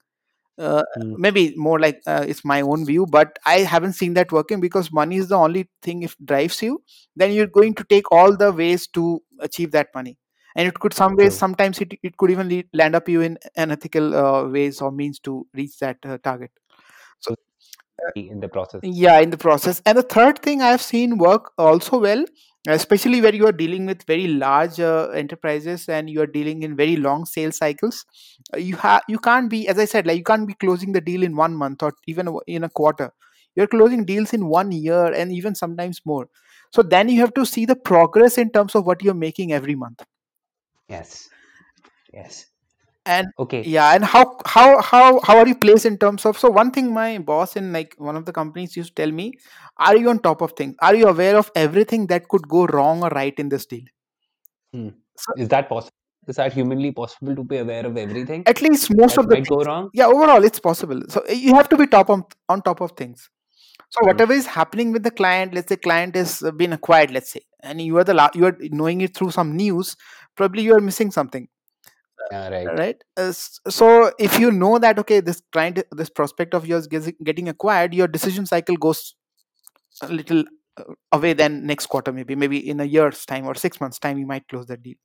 Uh, Hmm. maybe more like uh, it's my own view but i haven't seen that working because money is the only thing if drives you then you're going to take all the ways to achieve that money. And it could some ways sometimes it, it could even lead, land up you in unethical uh, ways or means to reach that uh, target so In the process. yeah in the process and the third thing i've seen work also well especially where you are dealing with very large uh, enterprises and you are dealing in very long sales cycles uh, you have you can't be as i said like you can't be closing the deal in one month or even in a quarter you're closing deals in one year and even sometimes more so then you have to see the progress in terms of what you're making every month Yes. Yes. And Okay. yeah and how how how how are you placed in terms of so one thing my boss in like one of the companies used to tell me are you on top of things are you aware of everything that could go wrong or right in this deal Hmm. so Is that possible? Is that humanly possible to be aware of everything at least most that of the might go wrong? yeah overall it's possible so uh, you have to be top on on top of things so Hmm. whatever is happening with the client let's say client uh, been acquired let's say and you are the la- you are knowing it through some news probably you are missing something Yeah, right. right Uh, so if you know that okay this client this prospect of yours gets, getting acquired your decision cycle goes a little uh, away then next quarter maybe maybe in a year's time or six months time you might close that deal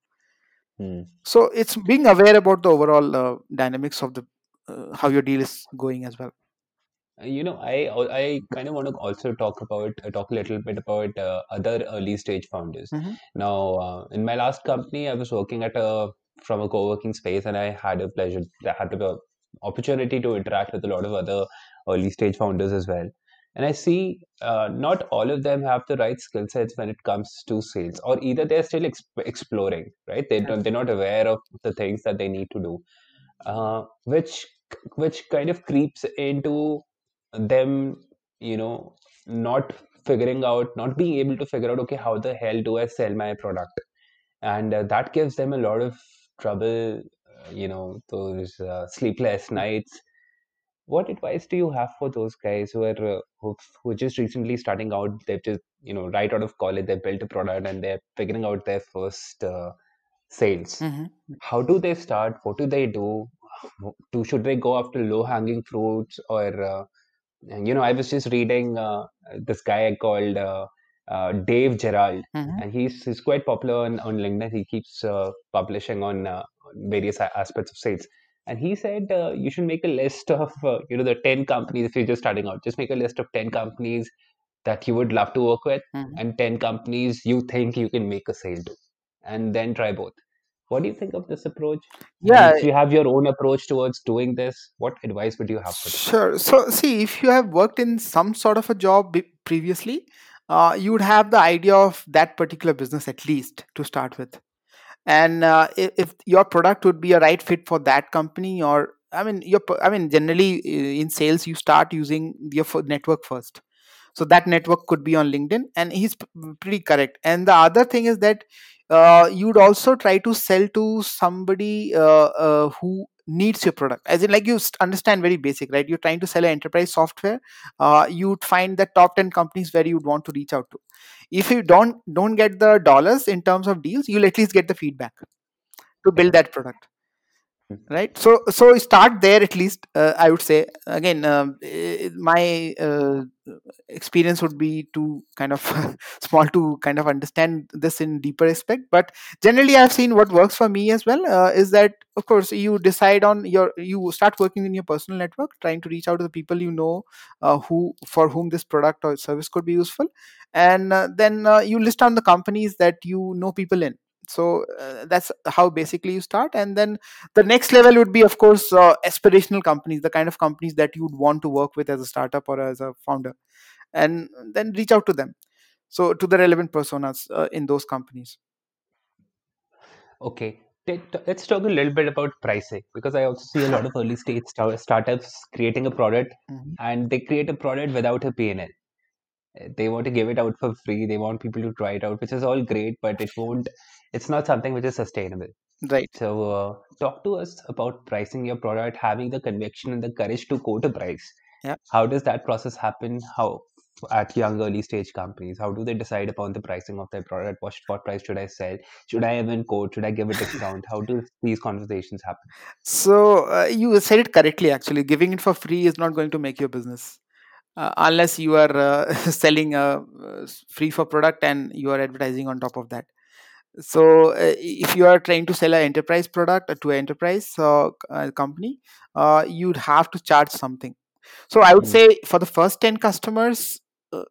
Hmm. so it's being aware about the overall uh, dynamics of the uh, how your deal is going as well Uh, You know, I I kind of want to also talk about uh, talk a little bit about uh, other early stage founders. hmm Now, uh, in my last company, I was working at a from a co-working space, and I had a pleasure, I had the opportunity to interact with a lot of other early stage founders as well. And I see uh, not all of them have the right skill sets when it comes to sales, or either they're still ex exploring, right? they don't, they're not aware of the things that they need to do uh, which which kind of creeps into them, you know, not figuring out, not being able to figure out, okay, how the hell do I sell my product? And uh, that gives them a lot of trouble, uh, you know, those uh, sleepless nights. What advice do you have for those guys who are uh, who, who are just recently starting out? They've just, you know, right out of college, they built a product and they're figuring out their first uh, sales hmm how do they start what do they do do should they go after low hanging fruits or uh, you know i was just reading uh, this guy called uh, Dave Gerald, Mhm. and he's he's quite popular on, on LinkedIn. He keeps uh, publishing on uh, various aspects of sales. And he said uh, you should make a list of uh, you know the ten companies if you're just starting out. Just make a list of ten companies that you would love to work with, Mhm. and ten companies you think you can make a sale to, and then try both. What do you think of this approach? And Yeah, if you have your own approach towards doing this, what advice would you have for them? Sure. So, see, if you have worked in some sort of a job previously, uh, you would have the idea of that particular business at least to start with. And uh, if, if your product would be a right fit for that company, or I mean, your I mean, generally in sales, you start using your network first. So that network could be on LinkedIn, and he's pretty correct. And the other thing is that uh, you'd also try to sell to somebody uh, uh, who needs your product. As in like you understand very basic right? You're trying to sell an enterprise software uh, you'd find the top 10 companies where you'd want to reach out to. If you don't don't get the dollars in terms of deals you'll at least get the feedback to build that product right? So so start there at least uh, i would say. Again eh, my uh, experience would be too kind of small to kind of understand this in deeper aspect but generally i've seen what works for me as well uh, is that of course you decide on your you start working in your personal network trying to reach out to the people you know uh, who for whom this product or service could be useful. And uh, then uh, you list down the companies that you know people in so uh, that's how basically you start and then the next level would be of course uh, aspirational companies the kind of companies that you would want to work with as a startup or as a founder and then reach out to them so to the relevant personas uh, in those companies Okay, Let- let's talk a little bit about pricing because I also see a lot of early stage sta- startups creating a product Mhm. and they create a product without a P&L. They want to give it out for free. They want people to try it out, which is all great, but it won't. It's not something which is sustainable. right So, uh, talk to us about pricing your product, having the conviction and the courage to quote a price. Yeah. How does that process happen? How at young early stage companies, how do they decide upon the pricing of their product? What, what price should I sell? Should I even quote? Should I give a discount? How do these conversations happen? so uh, you said it correctly actually giving it for free is not going to make your business uh, unless you are uh, selling a uh, free for product and you are advertising on top of that so uh, if you are trying to sell an enterprise product to an enterprise uh, uh, company uh, you'd have to charge something so i would Mm. say for the first 10 customers uh,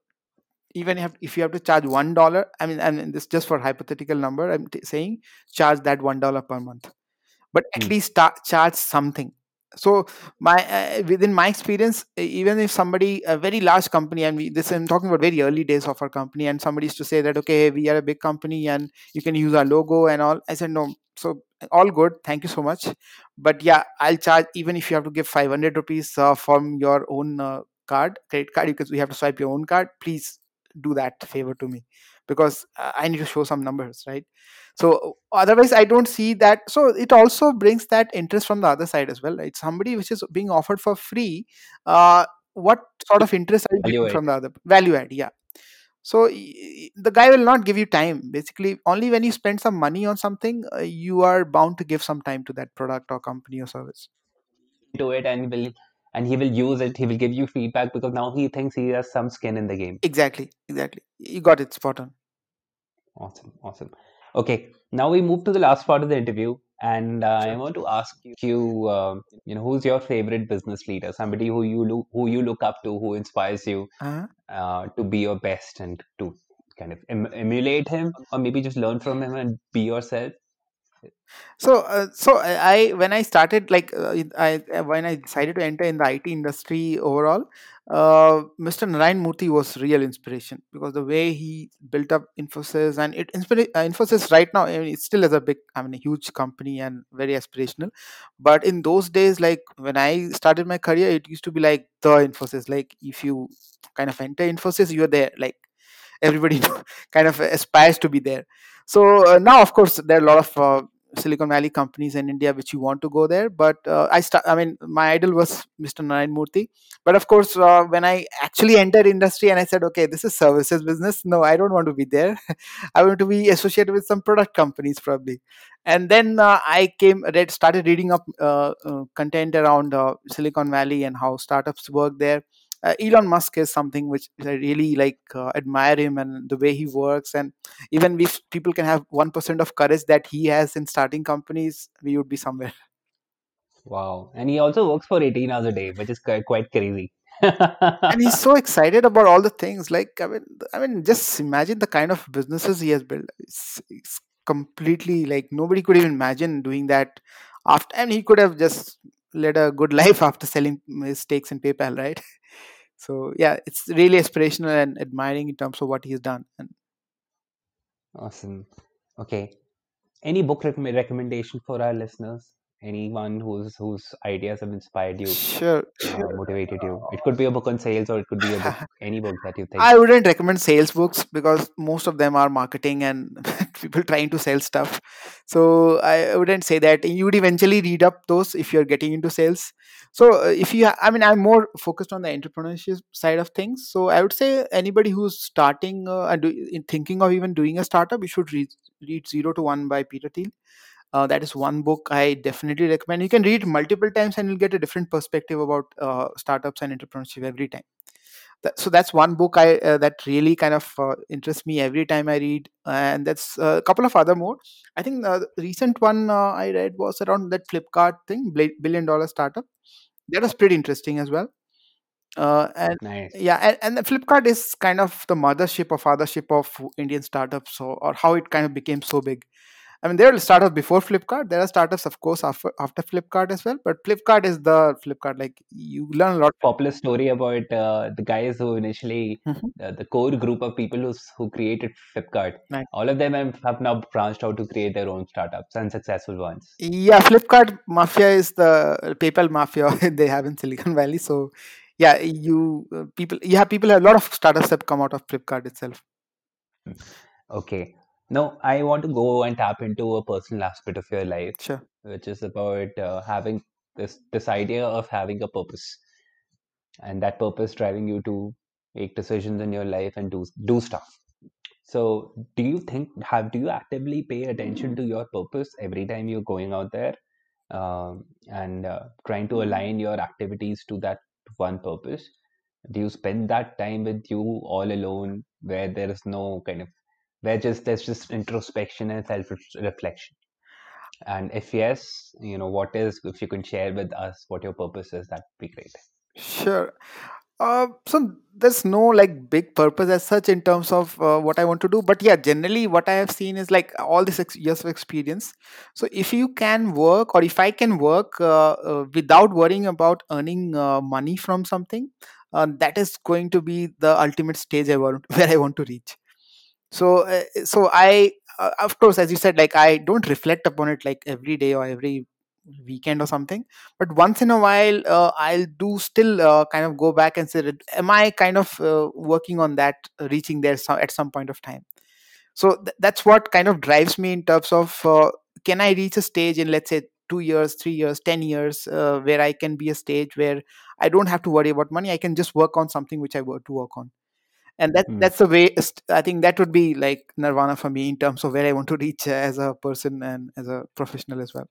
even if, if you have to charge one dollar i mean and this just for hypothetical number i'm t- saying charge that one dollar per month but at Mm. least start, charge something so my uh, within my experience even if somebody a very large company and we this i'm talking about very early days of our company and somebody used to say that okay we are a big company and you can use our logo and all i said no. So all good thank you so much. But yeah i'll charge even if you have to give 500 rupees uh, from your own uh, card credit card because we have to swipe your own card please do that favor to me. Because uh, i need to show some numbers right so otherwise i don't see that so it also brings that interest from the other side as well right somebody which is being offered for free uh what sort of interest are you Value getting add. from the other value add yeah so the guy will not give you time basically only when you spend some money on something uh, you are bound to give some time to that product or company or service To it and will and he will use it. He will give you feedback because now he thinks he has some skin in the game. exactly exactly you got it spot on Awesome, awesome. Okay, now we move to the last part of the interview, and uh, I want to ask you, um, you know, who's your favorite business leader? Somebody who you look, who you look up to, who inspires you uh uh, to be your best and to kind of em- emulate him, or maybe just learn from him and be yourself. So uh, so I, when i started like uh, i uh, when i decided to enter in the it industry overall uh, mr narayan murthy was real inspiration because the way he built up infosys and it uh, infosys right now I mean, it still is a big i mean a huge company and very aspirational. But in those days like when i started my career it used to be like the infosys. Like if you kind of enter infosys you're there. Like everybody kind of aspires to be there. So uh, now of course there are a lot of uh, silicon valley companies in india which you want to go there. But uh, i start i mean my idol was mr narayan murthy. But of course uh, when i actually entered industry and i said okay this is services business. No i don't want to be there. I want to be associated with some product companies probably. And then uh, i came read started reading up uh, uh, content around uh, silicon valley and how startups work there uh, Elon Musk is something which I really like uh, admire him and the way he works. And even if people can have one percent of courage that he has in starting companies, we would be somewhere. Wow. And he also works for 18 hours a day, which is quite, quite crazy. and he's so excited about all the things. Like I mean, I mean, just imagine the kind of businesses he has built. It's, it's completely like nobody could even imagine doing that after and he could have just led a good life after selling stakes in paypal right? So yeah it's really inspirational and admiring in terms of what he's done awesome. Okay. Any book recommendation for our listeners anyone whose whose ideas have inspired you sure, uh, motivated you. It could be a book on sales or it could be a book any book that you think. I wouldn't recommend sales books because most of them are marketing and people trying to sell stuff. So i wouldn't say that. You would eventually read up those if you're getting into sales. So uh, if you i mean i'm more focused on the entrepreneurship side of things. So i would say anybody who's starting uh, and do, thinking of even doing a startup you should read read zero to one by peter thiel uh, that is one book I definitely recommend. You can read multiple times and you'll get a different perspective about uh, startups and entrepreneurship every time. That, so that's one book I uh, that really kind of uh, interests me every time I read, and that's uh, a couple of other more. I think the recent one uh, I read was around that Flipkart thing, billion dollar startup. That was pretty interesting as well. Uh, and nice. yeah, and, and the Flipkart is kind of the mothership or fathership of Indian startups, so, or how it kind of became so big. I mean, there are startups before Flipkart. There are startups, of course, after, after Flipkart as well. But Flipkart is the Flipkart. Like you learn a lot. Popular story about uh, the guys who initially mm-hmm. uh, the core group of people who who created Flipkart. All of them have now branched out to create their own startups and successful ones. Yeah, Flipkart mafia is the PayPal mafia they have in Silicon Valley. So yeah, you uh, people, you have people. A lot of startups have come out of Flipkart itself. Okay. No, I want to go and tap into a personal aspect of your life, Sure. which is about uh, having this this idea of having a purpose, and that purpose driving you to make decisions in your life and do do stuff. So, do you think have do you actively pay attention to your purpose every time you're going out there, um, and uh, trying to align your activities to that one purpose? Do you spend that time with you all alone, where there is no kind of where just there's just introspection and self reflection and if yes you know what is if you can share with us what your purpose is that'd be great Sure. Uh, so there's no like big purpose as such in terms of uh, what I want to do, but yeah, generally what I have seen is like all this ex- years of experience. So if you can work, or if I can work uh, uh, without worrying about earning uh, money from something, uh, that is going to be the ultimate stage I want where I want to reach so uh, so i uh, of course as you said like i don't reflect upon it like every day or every weekend or something. But once in a while uh, i'll do still uh, kind of go back and say am i kind of uh, working on that uh, reaching there some, at some point of time? So th- that's what kind of drives me in terms of can i reach a stage in let's say two years three years ten years where i can be a stage where i don't have to worry about money. I can just work on something which i want to work on and that mm. that's the way i think that would be like nirvana for me in terms of where i want to reach as a person and as a professional as well.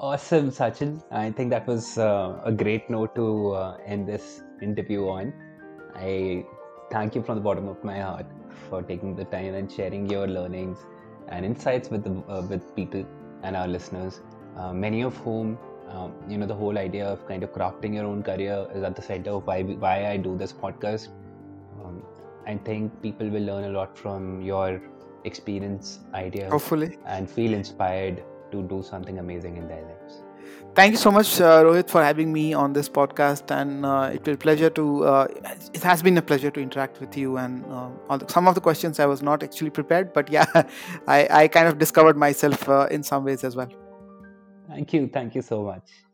Awesome sachin. I think that was uh, a great note to uh, end this interview on. I thank you from the bottom of my heart for taking the time and sharing your learnings and insights with the, uh, with people and our listeners uh, many of whom um, you know the whole idea of kind of crafting your own career is at the center of why why I do this podcast I think people will learn a lot from your experience, ideas, hopefully, and feel inspired to do something amazing in their lives. Thank you so much, uh, Rohit, for having me on this podcast, and uh, it will pleasure to. Uh, it has been a pleasure to interact with you, and uh, the, some of the questions I was not actually prepared, but yeah, I, I kind of discovered myself uh, in some ways as well. Thank you, thank you so much.